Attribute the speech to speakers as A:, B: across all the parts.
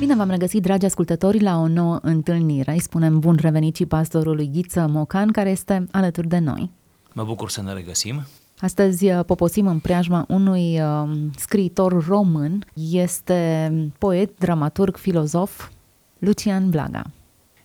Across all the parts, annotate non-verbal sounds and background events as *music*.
A: Bine v-am regăsit, dragi ascultători, la o nouă întâlnire. Îi spunem bun revenit și pastorului Ghiță Mocan, care este alături de noi.
B: Mă bucur să ne regăsim.
A: Astăzi uh, poposim în preajma unui uh, scriitor român. Este poet, dramaturg, filozof, Lucian Blaga.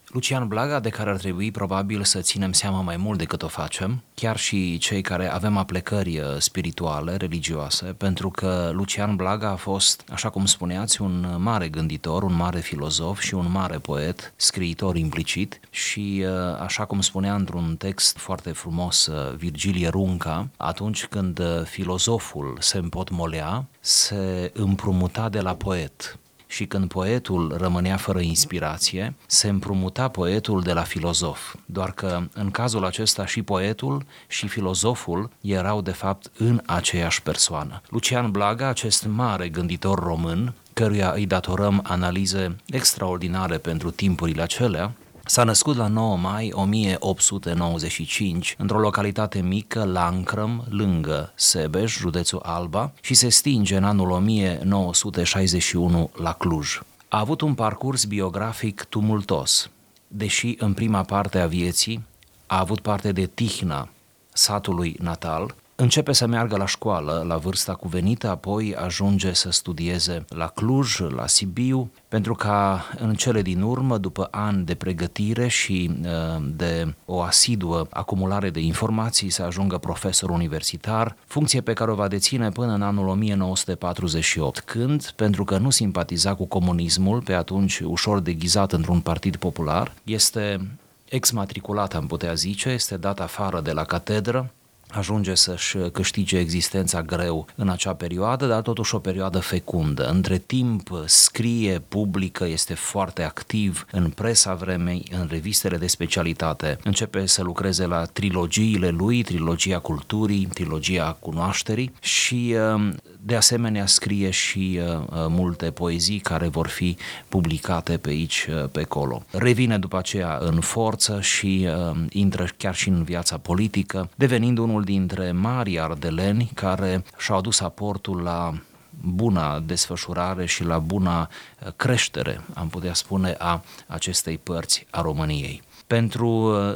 B: Lucian Blaga, de care ar trebui probabil să ținem seama mai mult decât o facem, chiar și cei care avem aplecări uh, spirituale, religioase, pentru că Lucian Blaga a fost, așa cum spuneați, un mare gânditor, un mare filozof și un mare poet, scriitor implicit și, uh, așa cum spunea într-un text foarte frumos uh, Virgilie Runca, atunci când filozoful se împotmolea, se împrumuta de la poet și când poetul rămânea fără inspirație, se împrumuta poetul de la filozof. Doar că în cazul acesta și poetul și filozoful erau de fapt în aceeași persoană. Lucian Blaga, acest mare gânditor român, căruia îi datorăm analize extraordinare pentru timpurile acelea, S-a născut la 9 mai 1895 într-o localitate mică, Lancrăm, lângă Sebeș, județul Alba, și se stinge în anul 1961 la Cluj. A avut un parcurs biografic tumultos, deși în prima parte a vieții a avut parte de tihna satului natal, Începe să meargă la școală la vârsta cuvenită, apoi ajunge să studieze la Cluj, la Sibiu, pentru ca în cele din urmă, după ani de pregătire și uh, de o asiduă acumulare de informații, să ajungă profesor universitar, funcție pe care o va deține până în anul 1948, când, pentru că nu simpatiza cu comunismul, pe atunci ușor deghizat într-un partid popular, este exmatriculat, am putea zice, este dat afară de la catedră, ajunge să-și câștige existența greu în acea perioadă, dar totuși o perioadă fecundă. Între timp scrie, publică, este foarte activ în presa vremei, în revistele de specialitate. Începe să lucreze la trilogiile lui, trilogia culturii, trilogia cunoașterii și um, de asemenea scrie și uh, uh, multe poezii care vor fi publicate pe aici, uh, pe acolo. Revine după aceea în forță și intră chiar și în viața politică, devenind unul dintre mari ardeleni care și-au adus aportul la buna desfășurare și la buna creștere, am putea spune, a acestei părți a României. Pentru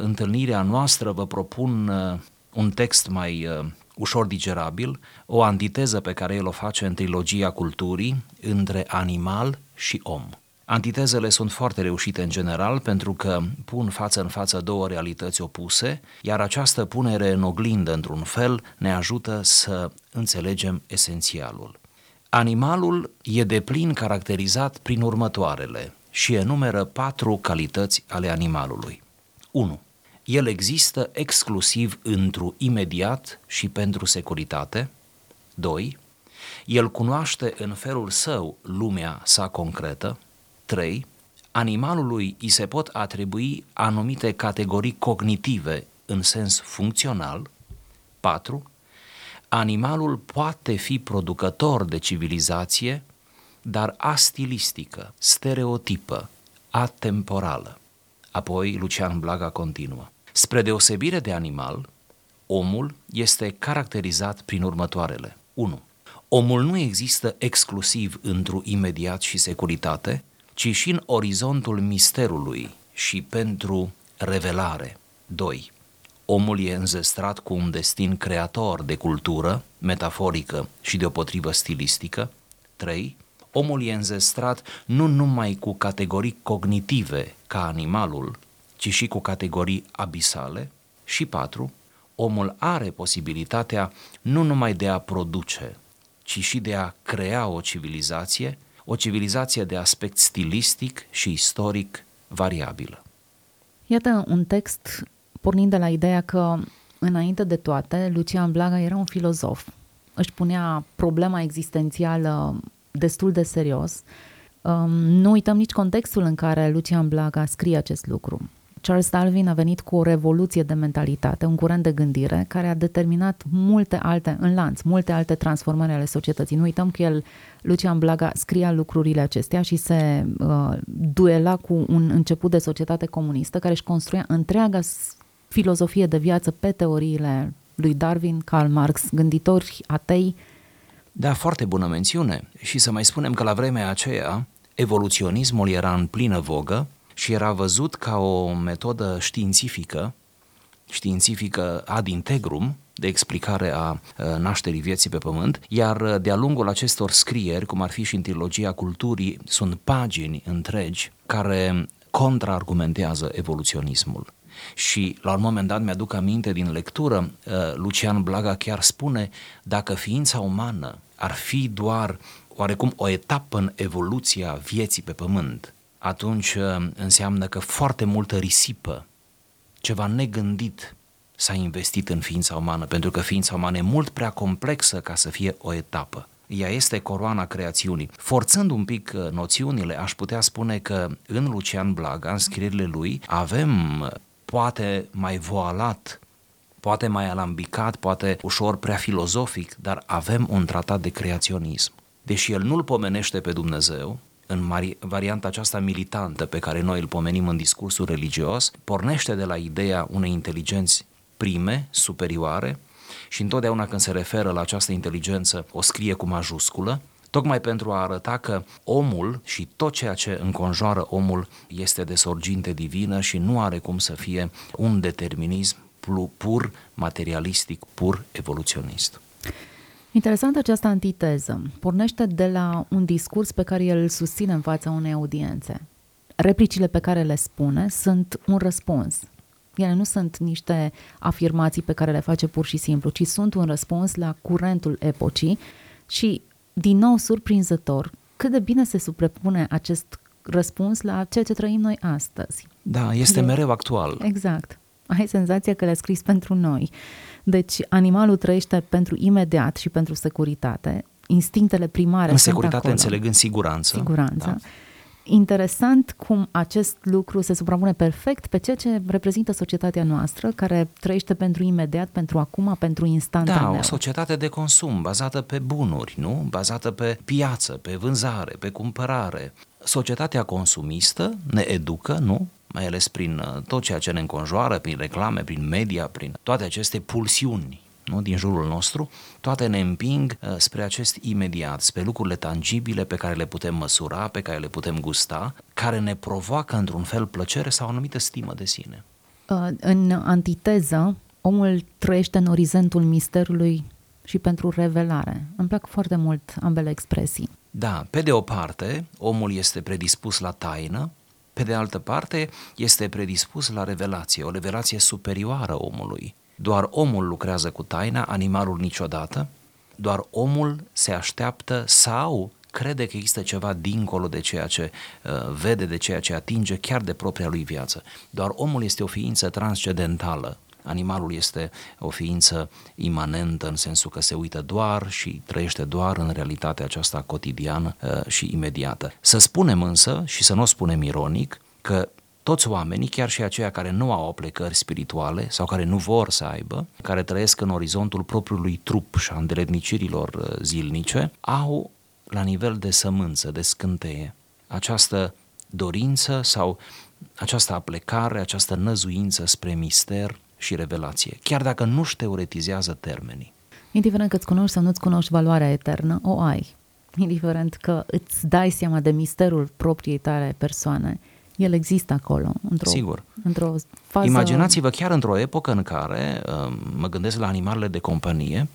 B: întâlnirea noastră vă propun un text mai ușor digerabil, o antiteză pe care el o face în trilogia culturii între animal și om. Antitezele sunt foarte reușite în general pentru că pun față în față două realități opuse, iar această punere în oglindă, într-un fel, ne ajută să înțelegem esențialul. Animalul e de plin caracterizat prin următoarele și enumeră patru calități ale animalului. 1 el există exclusiv într-un imediat și pentru securitate. 2. El cunoaște în felul său lumea sa concretă. 3. Animalului îi se pot atribui anumite categorii cognitive în sens funcțional. 4. Animalul poate fi producător de civilizație, dar astilistică, stereotipă, atemporală. Apoi Lucian Blaga continuă. Spre deosebire de animal, omul este caracterizat prin următoarele. 1. Omul nu există exclusiv într-un imediat și securitate, ci și în orizontul misterului și pentru revelare. 2. Omul e înzestrat cu un destin creator de cultură, metaforică și deopotrivă stilistică. 3. Omul e înzestrat nu numai cu categorii cognitive ca animalul, ci și cu categorii abisale. Și patru, omul are posibilitatea nu numai de a produce, ci și de a crea o civilizație, o civilizație de aspect stilistic și istoric variabilă.
A: Iată un text pornind de la ideea că, înainte de toate, Lucian Blaga era un filozof. Își punea problema existențială destul de serios. Um, nu uităm nici contextul în care Lucian Blaga scrie acest lucru. Charles Darwin a venit cu o revoluție de mentalitate, un curent de gândire care a determinat multe alte, în lanț, multe alte transformări ale societății. Nu uităm că el, Lucian Blaga, scria lucrurile acestea și se uh, duela cu un început de societate comunistă care își construia întreaga filozofie de viață pe teoriile lui Darwin, Karl Marx, gânditori atei.
B: Da, foarte bună mențiune. Și să mai spunem că la vremea aceea evoluționismul era în plină vogă și era văzut ca o metodă științifică, științifică ad integrum, de explicare a nașterii vieții pe pământ, iar de-a lungul acestor scrieri, cum ar fi și în trilogia culturii, sunt pagini întregi care contraargumentează evoluționismul. Și la un moment dat mi-aduc aminte din lectură, Lucian Blaga chiar spune, dacă ființa umană ar fi doar oarecum o etapă în evoluția vieții pe pământ, atunci înseamnă că foarte multă risipă, ceva negândit s-a investit în ființa umană, pentru că ființa umană e mult prea complexă ca să fie o etapă. Ea este coroana creațiunii. Forțând un pic uh, noțiunile, aș putea spune că în Lucian Blaga, în scrierile lui, avem uh, poate mai voalat, poate mai alambicat, poate ușor prea filozofic, dar avem un tratat de creaționism. Deși el nu-l pomenește pe Dumnezeu, în mari- varianta aceasta militantă pe care noi îl pomenim în discursul religios, pornește de la ideea unei inteligenți prime, superioare, și întotdeauna când se referă la această inteligență o scrie cu majusculă, tocmai pentru a arăta că omul și tot ceea ce înconjoară omul este de sorginte divină și nu are cum să fie un determinism pur materialistic, pur evoluționist.
A: Interesant această antiteză. Pornește de la un discurs pe care el îl susține în fața unei audiențe. Replicile pe care le spune sunt un răspuns. Ele nu sunt niște afirmații pe care le face pur și simplu, ci sunt un răspuns la curentul epocii și, din nou, surprinzător, cât de bine se suprepune acest răspuns la ceea ce trăim noi astăzi.
B: Da, este mereu actual.
A: Exact. Ai senzația că le-a scris pentru noi. Deci, animalul trăiește pentru imediat și pentru securitate. Instinctele primare
B: În
A: sunt
B: securitate
A: acolo.
B: înțelegând siguranță.
A: Siguranță.
B: Da.
A: Interesant cum acest lucru se suprapune perfect pe ceea ce reprezintă societatea noastră, care trăiește pentru imediat, pentru acum, pentru instantaneu.
B: Da, o societate de consum, bazată pe bunuri, nu? Bazată pe piață, pe vânzare, pe cumpărare. Societatea consumistă ne educă, nu? Mai ales prin uh, tot ceea ce ne înconjoară, prin reclame, prin media, prin toate aceste pulsiuni nu? din jurul nostru, toate ne împing uh, spre acest imediat, spre lucrurile tangibile pe care le putem măsura, pe care le putem gusta, care ne provoacă într-un fel plăcere sau o anumită stimă de sine.
A: Uh, În antiteză, omul trăiește în orizontul misterului și pentru revelare. Îmi plac foarte mult ambele expresii.
B: Da, pe de o parte, omul este predispus la taină, pe de altă parte, este predispus la revelație, o revelație superioară omului. Doar omul lucrează cu taina, animalul niciodată, doar omul se așteaptă sau crede că există ceva dincolo de ceea ce uh, vede, de ceea ce atinge, chiar de propria lui viață. Doar omul este o ființă transcendentală. Animalul este o ființă imanentă în sensul că se uită doar și trăiește doar în realitatea aceasta cotidiană uh, și imediată. Să spunem însă, și să nu o spunem ironic, că toți oamenii, chiar și aceia care nu au aplecări spirituale sau care nu vor să aibă, care trăiesc în orizontul propriului trup și a îndeletnicirilor uh, zilnice, au la nivel de sămânță, de scânteie, această dorință sau această aplecare, această năzuință spre mister și revelație, chiar dacă nu-și teoretizează termenii.
A: Indiferent că îți cunoști sau nu-ți cunoști valoarea eternă, o ai. Indiferent că îți dai seama de misterul propriei tale persoane, el există acolo, într-o,
B: Sigur.
A: într-o fază...
B: Imaginați-vă chiar într-o epocă în care, uh, mă gândesc la animalele de companie,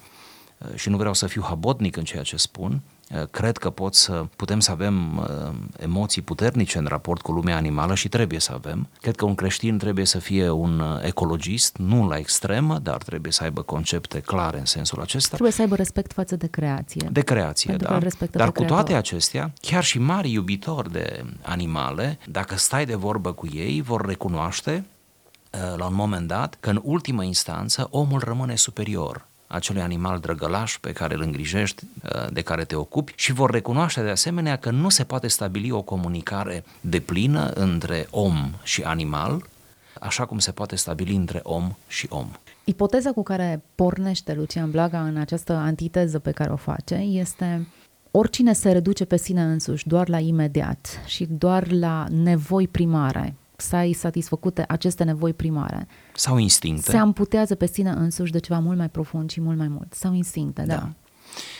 B: uh, și nu vreau să fiu habotnic în ceea ce spun, uh, cred că pot să, putem să avem emoții puternice în raport cu lumea animală și trebuie să avem. Cred că un creștin trebuie să fie un ecologist, nu la extremă, dar trebuie să aibă concepte clare în sensul acesta.
A: Trebuie să aibă respect față de creație.
B: De creație,
A: Pentru că
B: da.
A: îl respectă
B: Dar
A: pe
B: cu toate
A: Creator.
B: acestea, chiar și mari iubitori de animale, dacă stai de vorbă cu ei, vor recunoaște uh, la un moment dat că în ultimă instanță omul rămâne superior acelui animal drăgălaș pe care îl îngrijești, uh, de care te ocupi și vor recunoaște de asemenea că nu se poate stabili o comunicare deplină între om și animal, așa cum se poate stabili între om și om.
A: Ipoteza cu care pornește Lucian Blaga în această antiteză pe care o face este oricine se reduce pe sine însuși doar la imediat și doar la nevoi primare, să ai satisfăcute aceste nevoi primare,
B: Sau instincte.
A: se amputează pe sine însuși de ceva mult mai profund și mult mai mult. Sau instincte, da.
B: Da.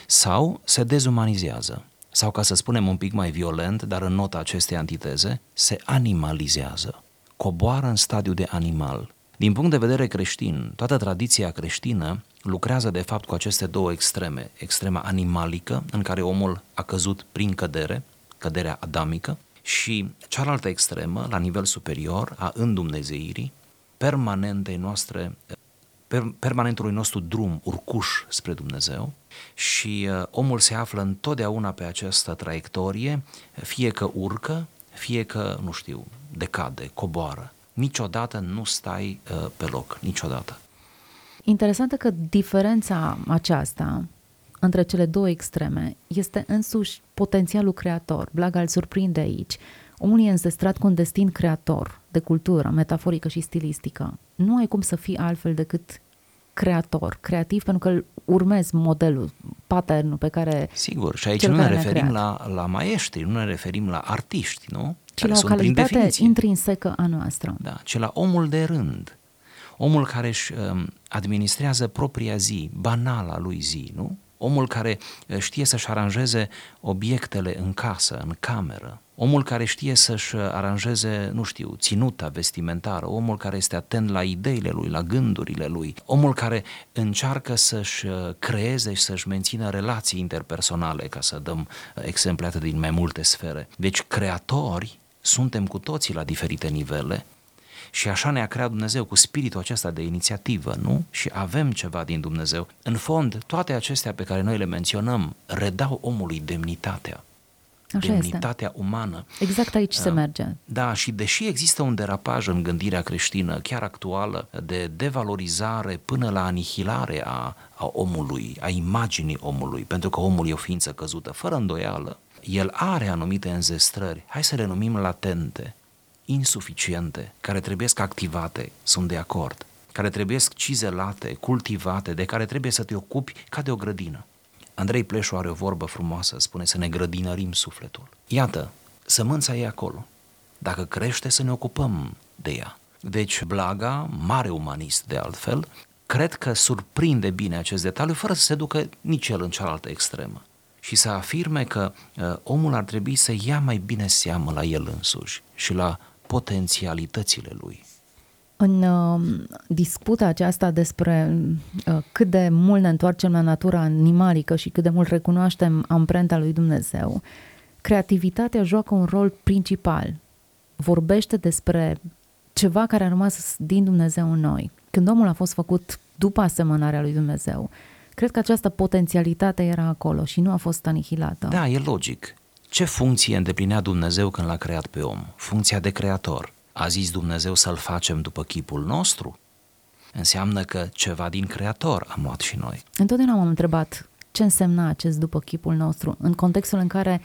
B: sau se dezumanizează sau ca să spunem un pic mai violent, dar în nota acestei antiteze, se animalizează, coboară în stadiu de animal. Din punct de vedere creștin, toată tradiția creștină lucrează de fapt cu aceste două extreme, extrema animalică, în care omul a căzut prin cădere, căderea adamică, și cealaltă extremă, la nivel superior, a îndumnezeirii, permanentei noastre, per, permanentului nostru drum, urcuș spre Dumnezeu și uh, omul se află întotdeauna pe această traiectorie, fie că urcă, fie că, nu știu, decade, coboară. Niciodată nu stai uh, pe loc, niciodată.
A: Interesantă că diferența aceasta între cele două extreme este însuși potențialul creator. Blaga îl surprinde aici. Omul e înzestrat cu un destin creator, de cultură, metaforică și stilistică. Nu ai cum să fii altfel decât creator, creativ, pentru că urmezi modelul, patternul pe care
B: Sigur, și aici nu ne referim la, la maestri, nu ne referim la artiști, nu?
A: Ci care la o calitate intrinsecă a noastră.
B: Da, ci la omul de rând, omul care își um, administrează propria zi, banala lui zi, nu? Omul care uh, știe să-și aranjeze obiectele în casă, în cameră, omul care știe să-și uh, aranjeze, nu știu, ținuta vestimentară, omul care este atent la ideile lui, la gândurile lui, omul care încearcă să-și uh, creeze și să-și mențină relații interpersonale, ca să dăm exemple atât din mai multe sfere. Deci creatori suntem cu toții la diferite nivele și așa ne-a creat Dumnezeu cu spiritul acesta de inițiativă, nu? Și avem ceva din Dumnezeu. În fond, toate acestea pe care noi le menționăm redau omului demnitatea. Așa demnitatea este. umană.
A: Exact aici se merge.
B: Da, și deși există un derapaj în gândirea creștină, chiar actuală, de devalorizare până la anihilare a, a omului, a imaginii omului, pentru că omul e o ființă căzută, fără îndoială, el are anumite înzestrări, hai să le numim latente, insuficiente, care trebuie să activate, sunt de acord, care trebuie cizelate, cultivate, de care trebuie să te ocupi ca de o grădină. Andrei Pleșu are o vorbă frumoasă, spune să ne grădinărim sufletul. Iată, sămânța e acolo. Dacă crește, să ne ocupăm de ea. Deci Blaga, mare umanist de altfel, cred că surprinde bine acest detaliu fără să se ducă nici el în cealaltă extremă și să afirme că uh, omul ar trebui să ia mai bine seamă la el însuși și la potențialitățile lui.
A: În uh, disputa aceasta despre uh, cât de mult ne întoarcem la natura animalică și cât de mult recunoaștem amprenta lui Dumnezeu, creativitatea joacă un rol principal. Vorbește despre ceva care a rămas din Dumnezeu în noi. Când omul a fost făcut după asemănarea lui Dumnezeu, cred că această potențialitate era acolo și nu a fost anihilată.
B: Da, e logic. Ce funcție îndeplinea Dumnezeu când l-a creat pe om? Funcția de creator. A zis Dumnezeu să-l facem după chipul nostru? Înseamnă că ceva din creator am luat și noi.
A: Întotdeauna m-am întrebat ce însemna acest după chipul nostru, în contextul în care,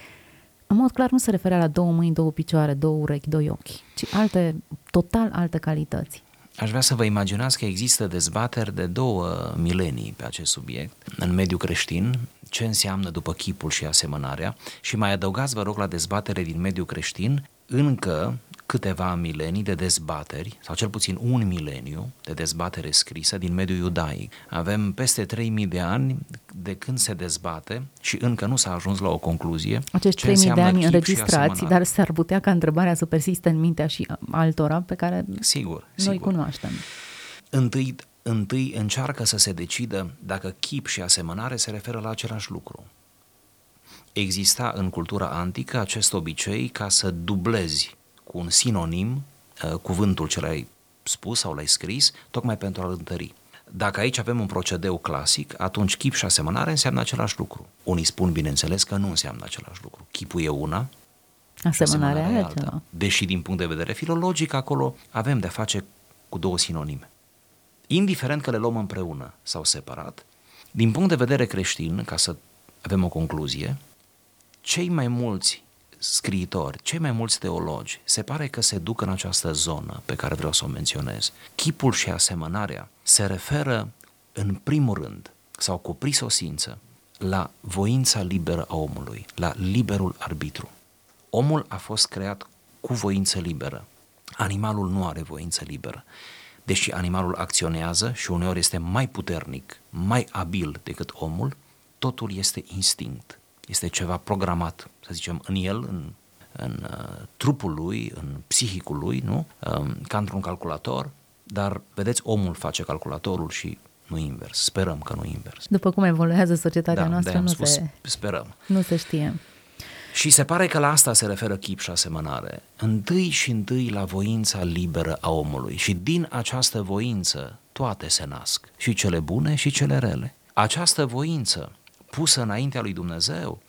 A: în mod clar, nu se referea la două mâini, două picioare, două urechi, doi ochi, ci alte, total alte calități.
B: Aș vrea să vă imaginați că există dezbateri de două milenii pe acest subiect în mediul creștin, ce înseamnă după chipul și asemănarea și mai adăugați, vă rog, la dezbatere din mediul creștin încă câteva milenii de dezbateri, sau cel puțin un mileniu de dezbatere scrisă din mediul iudaic. Avem peste 3000 de ani de când se dezbate și încă nu s-a ajuns la o concluzie.
A: Acești 3000 de ani înregistrați, dar s-ar putea ca întrebarea să persiste în mintea și altora pe care
B: sigur,
A: noi
B: sigur.
A: cunoaștem.
B: Întâi, întâi încearcă să se decidă dacă chip și asemănare se referă la același lucru. Exista în cultura antică acest obicei ca să dublezi cu un sinonim uh, cuvântul ce l-ai spus sau l-ai scris, tocmai pentru a-l întări. Dacă aici avem un procedeu clasic, atunci chip și asemănare înseamnă același lucru. Unii spun, bineînțeles, că nu înseamnă același lucru. Chipul e una,
A: asemănarea e alta.
B: Deși din punct de vedere filologic acolo avem de face cu două sinonime. Indiferent că le luăm împreună sau separat, din punct de vedere creștin, ca să avem o concluzie, cei mai mulți scriitori, cei mai mulți teologi, se pare că se duc în această zonă pe care vreau să o menționez. Chipul și asemănarea se referă în primul rând sau cu prisosință la voința liberă a omului, la liberul arbitru. Omul a fost creat cu voință liberă. Animalul nu are voință liberă. Deși animalul acționează și uneori este mai puternic, mai abil decât omul, totul este instinct este ceva programat, să zicem, în el, în, în uh, trupul lui, în psihicul lui, nu? Um, ca într-un calculator, dar, vedeți, omul face calculatorul și nu invers. Sperăm că nu invers.
A: După cum evoluează societatea da, noastră, nu
B: spus,
A: se,
B: sperăm.
A: nu se știe.
B: Și se pare că la asta se referă chip și asemănare. Întâi și întâi la voința liberă a omului. Și din această voință toate se nasc, și cele bune și cele rele. Această voință pusă înaintea lui Dumnezeu,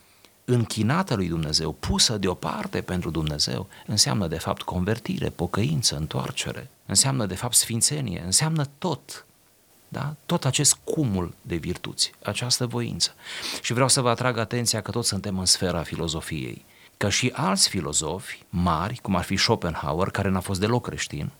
B: închinată lui Dumnezeu, pusă deoparte pentru Dumnezeu, înseamnă de fapt convertire, pocăință, întoarcere, înseamnă de fapt sfințenie, înseamnă tot da? Tot acest cumul de virtuți, această voință. Și vreau să vă atrag atenția că toți suntem în sfera filozofiei, că și alți filozofi mari, cum ar fi Schopenhauer, care n-a fost deloc creștin,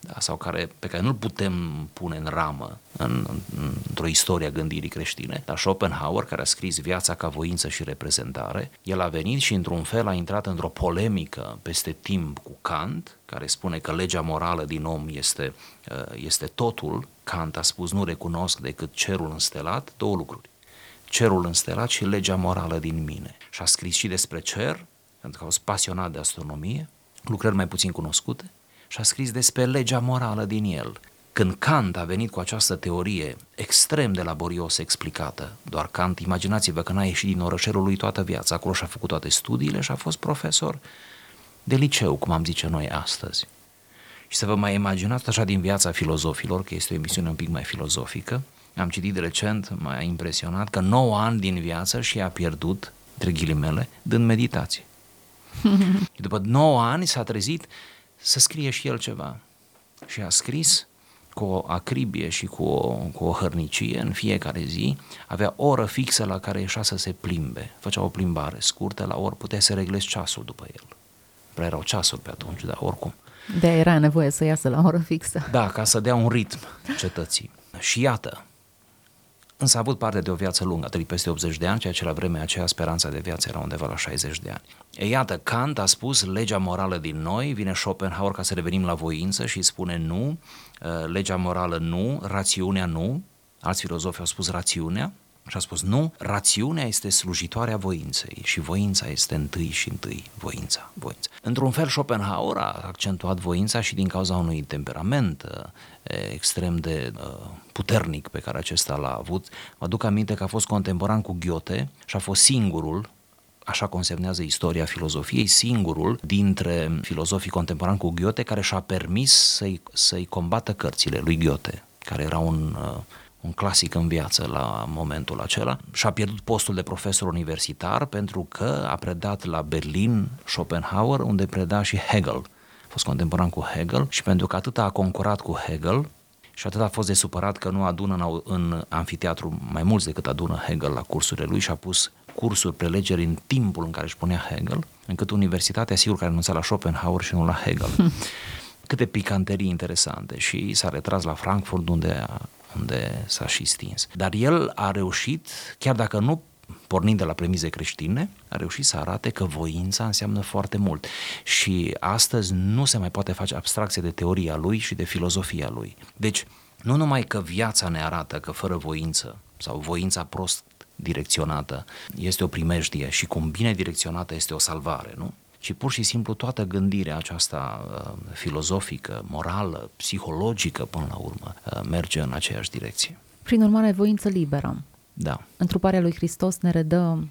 B: da, sau care, pe care nu-l putem pune în ramă în, în, într-o istorie a gândirii creștine, dar Schopenhauer, care a scris Viața ca voință și reprezentare, el a venit și într-un fel a intrat într-o polemică peste timp cu Kant, care spune că legea morală din om este, uh, este totul. Kant a spus nu recunosc decât cerul înstelat, două lucruri. Cerul înstelat și legea morală din mine. Și a scris și despre cer, pentru că a fost pasionat de astronomie, lucrări mai puțin cunoscute, și a scris despre legea morală din el. Când Kant a venit cu această teorie extrem de laborios explicată, doar Kant, imaginați-vă că n-a ieșit din orășelul lui toată viața, acolo și-a făcut toate studiile și a fost profesor de liceu, cum am zice noi astăzi. Și să vă mai imaginați așa din viața filozofilor, că este o emisiune un pic mai filozofică, am citit recent, m-a impresionat că 9 ani din viață și a pierdut, între ghilimele, dând meditație. *laughs* și după 9 ani s-a trezit să scrie și el ceva. Și a scris cu o acribie și cu o, cu o hărnicie în fiecare zi, avea o oră fixă la care ieșea să se plimbe. Făcea o plimbare scurtă la oră, putea să reglezi ceasul după el. Prea erau ceasuri pe atunci, dar oricum.
A: De era nevoie să iasă la oră fixă.
B: Da, ca să dea un ritm cetății. Și iată, însă a avut parte de o viață lungă, a trăit peste 80 de ani, ceea ce la vremea aceea speranța de viață era undeva la 60 de ani. E, iată, Kant a spus legea morală din noi, vine Schopenhauer ca să revenim la voință și spune nu, uh, legea morală nu, rațiunea nu, alți filozofi au spus rațiunea, și a spus, nu, rațiunea este slujitoarea voinței și voința este întâi și întâi voința. voința. Într-un fel, Schopenhauer a accentuat voința și din cauza unui temperament uh, extrem de uh, puternic pe care acesta l-a avut. Mă aduc aminte că a fost contemporan cu Goethe și a fost singurul așa consemnează istoria filozofiei, singurul dintre filozofii contemporani cu Goethe care și-a permis să-i, să-i combată cărțile lui Goethe, care era un uh, un clasic în viață la momentul acela și a pierdut postul de profesor universitar pentru că a predat la Berlin Schopenhauer, unde preda și Hegel. A fost contemporan cu Hegel și pentru că atât a concurat cu Hegel și atât a fost de supărat că nu adună în, în anfiteatru mai mulți decât adună Hegel la cursurile lui și a pus cursuri, prelegeri în timpul în care își punea Hegel, încât universitatea sigur că a renunțat la Schopenhauer și nu la Hegel. *laughs* Câte picanterii interesante și s-a retras la Frankfurt unde a unde s-a și stins. Dar el a reușit, chiar dacă nu pornind de la premize creștine, a reușit să arate că voința înseamnă foarte mult. Și astăzi nu se mai poate face abstracție de teoria lui și de filozofia lui. Deci, nu numai că viața ne arată că fără voință sau voința prost direcționată este o primejdie și cum bine direcționată este o salvare, nu? Ci pur și simplu toată gândirea aceasta uh, filozofică, morală, psihologică până la urmă uh, merge în aceeași direcție.
A: Prin urmare, voință liberă.
B: Da.
A: Întruparea lui Hristos ne redă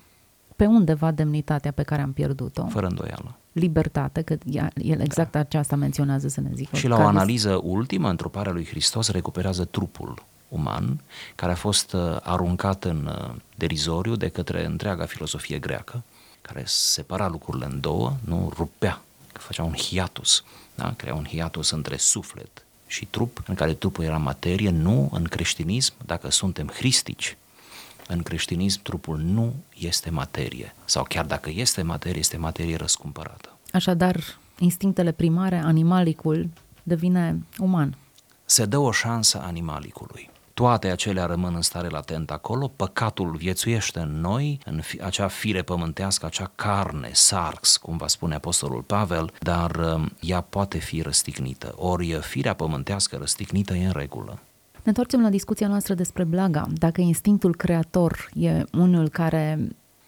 A: pe undeva demnitatea pe care am pierdut-o.
B: Fără îndoială.
A: Libertate, că el exact da. aceasta menționează să ne zică.
B: Și la o analiză ultimă, întruparea lui Hristos recuperează trupul uman, care a fost uh, aruncat în derizoriu de către întreaga filosofie greacă, care separa lucrurile în două, nu rupea, că făcea un hiatus, da? crea un hiatus între suflet și trup, în care trupul era materie, nu în creștinism, dacă suntem hristici, în creștinism trupul nu este materie, sau chiar dacă este materie, este materie răscumpărată.
A: Așadar, instinctele primare, animalicul, devine uman.
B: Se dă o șansă animalicului toate acelea rămân în stare latentă acolo, păcatul viețuiește în noi, în fi, acea fire pământească, acea carne, sarx, cum va spune Apostolul Pavel, dar um, ea poate fi răstignită. Ori firea pământească răstignită e în regulă.
A: Ne întoarcem la discuția noastră despre blaga. Dacă instinctul creator e unul care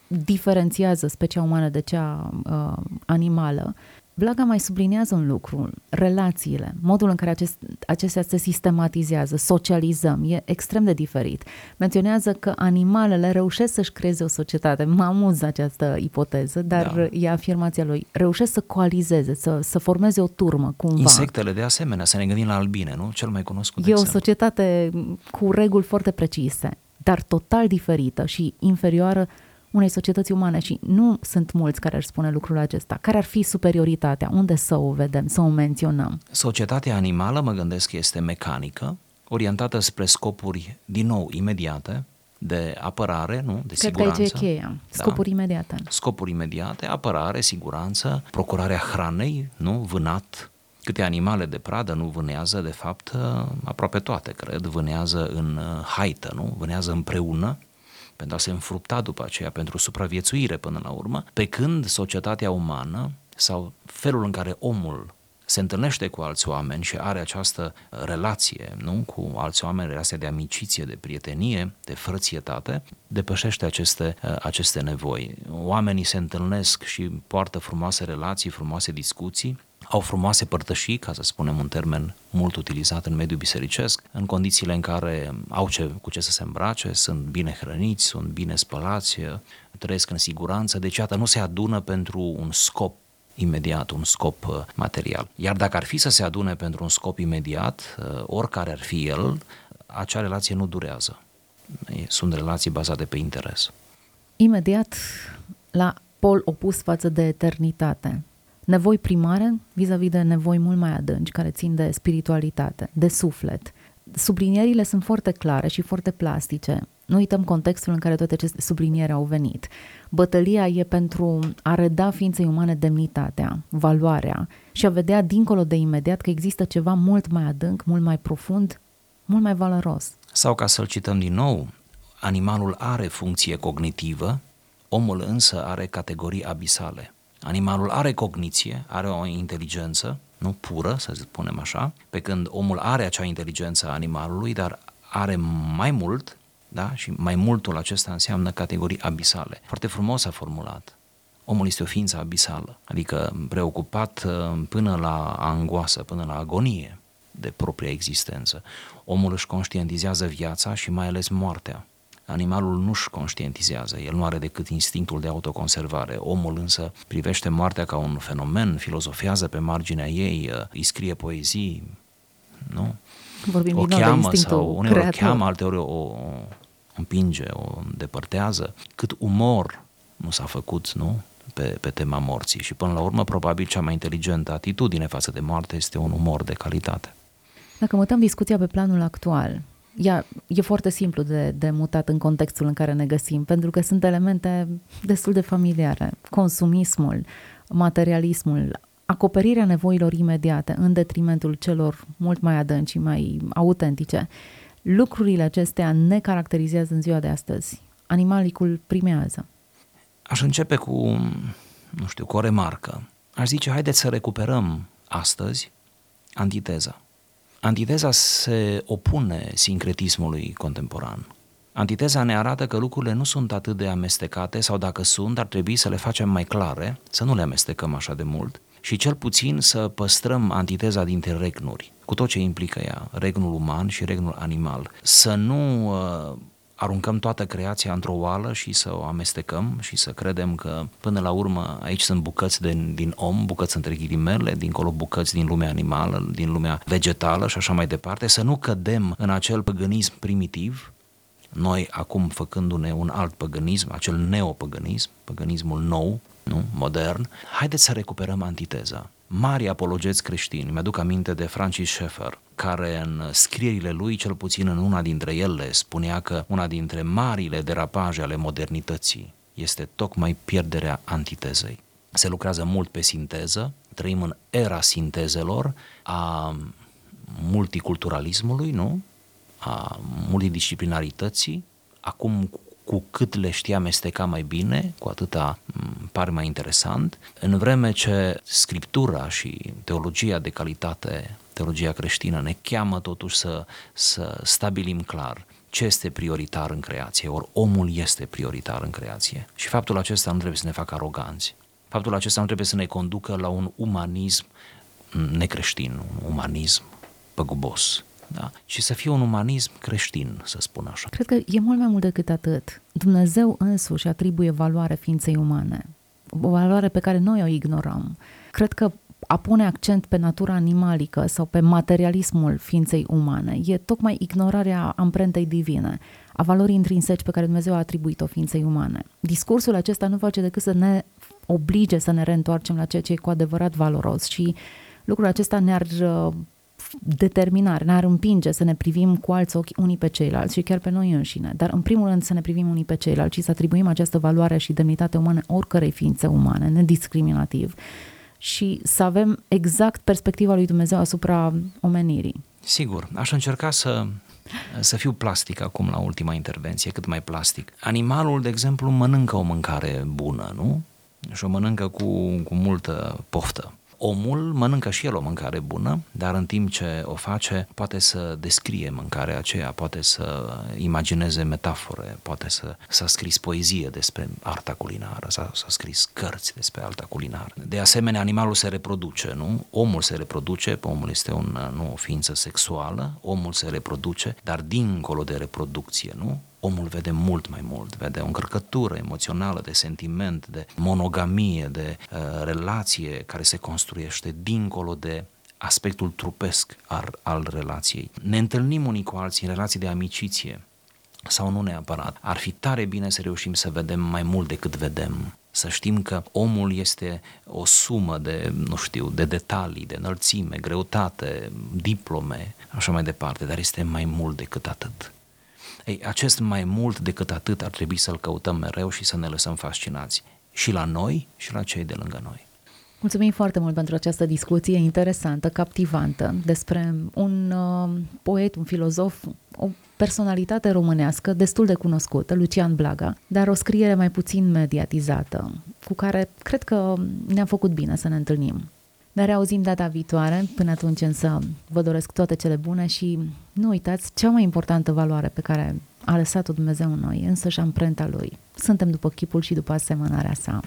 A: diferențiază specia umană de cea uh, animală, Blaga mai subliniază un lucru, relațiile, modul în care acest, acestea se sistematizează, socializăm, e extrem de diferit. Menționează că animalele reușesc să-și creeze o societate. Mă amuză această ipoteză, dar da. e afirmația lui. Reușesc să coalizeze, să, să formeze o turmă cumva.
B: Insectele de asemenea, să ne gândim la albine, nu? Cel mai cunoscut
A: E exemplu. o societate cu reguli foarte precise, dar total diferită și inferioară unei societăți umane și nu sunt mulți care ar spune lucrul acesta. Care ar fi superioritatea? Unde să o vedem, să o menționăm?
B: Societatea animală, mă gândesc, este mecanică, orientată spre scopuri, din nou, imediate, de apărare, nu? De
A: Cred
B: siguranță.
A: că aici e cheia. Da. Scopuri da. imediate.
B: Scopuri imediate, apărare, siguranță, procurarea hranei, nu? Vânat. Câte animale de pradă nu vânează, de fapt, aproape toate, cred, vânează în uh, haită, nu? Vânează împreună pentru a se înfrupta după aceea, pentru supraviețuire până la urmă, pe când societatea umană sau felul în care omul se întâlnește cu alți oameni și are această relație nu? cu alți oameni, relația de amiciție, de prietenie, de frățietate, depășește aceste, aceste nevoi. Oamenii se întâlnesc și poartă frumoase relații, frumoase discuții, au frumoase părtășii, ca să spunem un termen mult utilizat în mediul bisericesc, în condițiile în care au ce, cu ce să se îmbrace, sunt bine hrăniți, sunt bine spălați, trăiesc în siguranță, deci iată, nu se adună pentru un scop imediat, un scop uh, material. Iar dacă ar fi să se adune pentru un scop imediat, uh, oricare ar fi el, acea relație nu durează. Sunt relații bazate pe interes.
A: Imediat, la pol opus față de eternitate, nevoi primare vis-a-vis de nevoi mult mai adânci, care țin de spiritualitate, de suflet. Sublinierile sunt foarte clare și foarte plastice. Nu uităm contextul în care toate aceste sublinieri au venit. Bătălia e pentru a reda ființei umane demnitatea, valoarea și a vedea dincolo de imediat că există ceva mult mai adânc, mult mai profund, mult mai valoros.
B: Sau ca să-l cităm din nou, animalul are funcție cognitivă, omul însă are categorii abisale. Animalul are cogniție, are o inteligență, nu pură, să spunem așa, pe când omul are acea inteligență a animalului, dar are mai mult, da? și mai multul acesta înseamnă categorii abisale. Foarte frumos a formulat. Omul este o ființă abisală, adică preocupat uh, până la angoasă, până la agonie de propria existență. Omul își conștientizează viața și mai ales moartea. Animalul nu-și conștientizează, el nu are decât instinctul de autoconservare. Omul însă privește moartea ca un fenomen, filozofează pe marginea ei, uh, îi scrie poezii, nu?
A: Vorbim o cheamă
B: sau uneori o cheamă, alteori o, o împinge, o îndepărtează. Cât umor nu s-a făcut, nu? Pe, pe tema morții și până la urmă probabil cea mai inteligentă atitudine față de moarte este un umor de calitate.
A: Dacă mutăm discuția pe planul actual, ea e foarte simplu de, de mutat în contextul în care ne găsim, pentru că sunt elemente destul de familiare. Consumismul, materialismul, acoperirea nevoilor imediate în detrimentul celor mult mai adânci și mai autentice. Lucrurile acestea ne caracterizează în ziua de astăzi. Animalicul primează.
B: Aș începe cu, nu știu, cu o remarcă. Aș zice, haideți să recuperăm astăzi antiteza Antiteza se opune sincretismului contemporan. Antiteza ne arată că lucrurile nu sunt atât de amestecate sau dacă sunt, ar trebui să le facem mai clare, să nu le amestecăm așa de mult și cel puțin să păstrăm antiteza dintre regnuri, cu tot ce implică ea, regnul uman și regnul animal. Să nu uh, aruncăm toată creația într-o oală și să o amestecăm și să credem că până la urmă aici sunt bucăți de, din om, bucăți între ghilimele, dincolo bucăți din lumea animală, din lumea vegetală și așa mai departe, să nu cădem în acel păgânism primitiv, noi acum făcându-ne un alt păgânism, acel neopăgânism, păgânismul nou, nu, modern, haideți să recuperăm antiteza. Mari apologeți creștini, mi-aduc aminte de Francis Schaeffer, care în scrierile lui, cel puțin în una dintre ele, spunea că una dintre marile derapaje ale modernității este tocmai pierderea antitezei. Se lucrează mult pe sinteză, trăim în era sintezelor, a multiculturalismului, nu? a multidisciplinarității, acum cu cât le știi amesteca mai bine, cu atâta pare mai interesant, în vreme ce scriptura și teologia de calitate teologia creștină ne cheamă totuși să, să stabilim clar. ce este prioritar în creație, ori omul este prioritar în creație. Și faptul acesta nu trebuie să ne facă aroganți. Faptul acesta nu trebuie să ne conducă la un umanism necreștin, un umanism păgubos, da? și să fie un umanism creștin, să spun așa.
A: Cred că e mult mai mult decât atât. Dumnezeu însuși atribuie valoare ființei umane, o valoare pe care noi o ignorăm. Cred că a pune accent pe natura animalică sau pe materialismul ființei umane e tocmai ignorarea amprentei divine, a valorii intrinseci pe care Dumnezeu a atribuit-o ființei umane. Discursul acesta nu face decât să ne oblige să ne reîntoarcem la ceea ce e cu adevărat valoros și lucrul acesta ne-ar uh, determina, ne-ar împinge să ne privim cu alți ochi unii pe ceilalți și chiar pe noi înșine. Dar în primul rând să ne privim unii pe ceilalți și să atribuim această valoare și demnitate umană oricărei ființe umane, nediscriminativ și să avem exact perspectiva lui Dumnezeu asupra omenirii.
B: Sigur, aș încerca să, să fiu plastic acum la ultima intervenție, cât mai plastic. Animalul, de exemplu, mănâncă o mâncare bună, nu? Și o mănâncă cu, cu multă poftă omul mănâncă și el o mâncare bună, dar în timp ce o face, poate să descrie mâncarea aceea, poate să imagineze metafore, poate să s-a scris poezie despre arta culinară, s-a, s-a scris cărți despre arta culinară. De asemenea, animalul se reproduce, nu? Omul se reproduce, omul este un, nu, o ființă sexuală, omul se reproduce, dar dincolo de reproducție, nu? Omul vede mult mai mult, vede o încărcătură emoțională de sentiment, de monogamie, de uh, relație care se construiește dincolo de aspectul trupesc al, al relației. Ne întâlnim unii cu alții în relații de amiciție sau nu neapărat. Ar fi tare bine să reușim să vedem mai mult decât vedem. Să știm că omul este o sumă de, nu știu, de detalii, de înălțime, greutate, diplome, așa mai departe, dar este mai mult decât atât. Ei, acest mai mult decât atât ar trebui să-l căutăm mereu și să ne lăsăm fascinați și la noi și la cei de lângă noi.
A: Mulțumim foarte mult pentru această discuție interesantă, captivantă, despre un uh, poet, un filozof, o personalitate românească destul de cunoscută, Lucian Blaga, dar o scriere mai puțin mediatizată, cu care cred că ne-a făcut bine să ne întâlnim. Ne reauzim data viitoare, până atunci însă vă doresc toate cele bune și nu uitați cea mai importantă valoare pe care a lăsat-o Dumnezeu în noi, însă și amprenta Lui. Suntem după chipul și după asemănarea sa.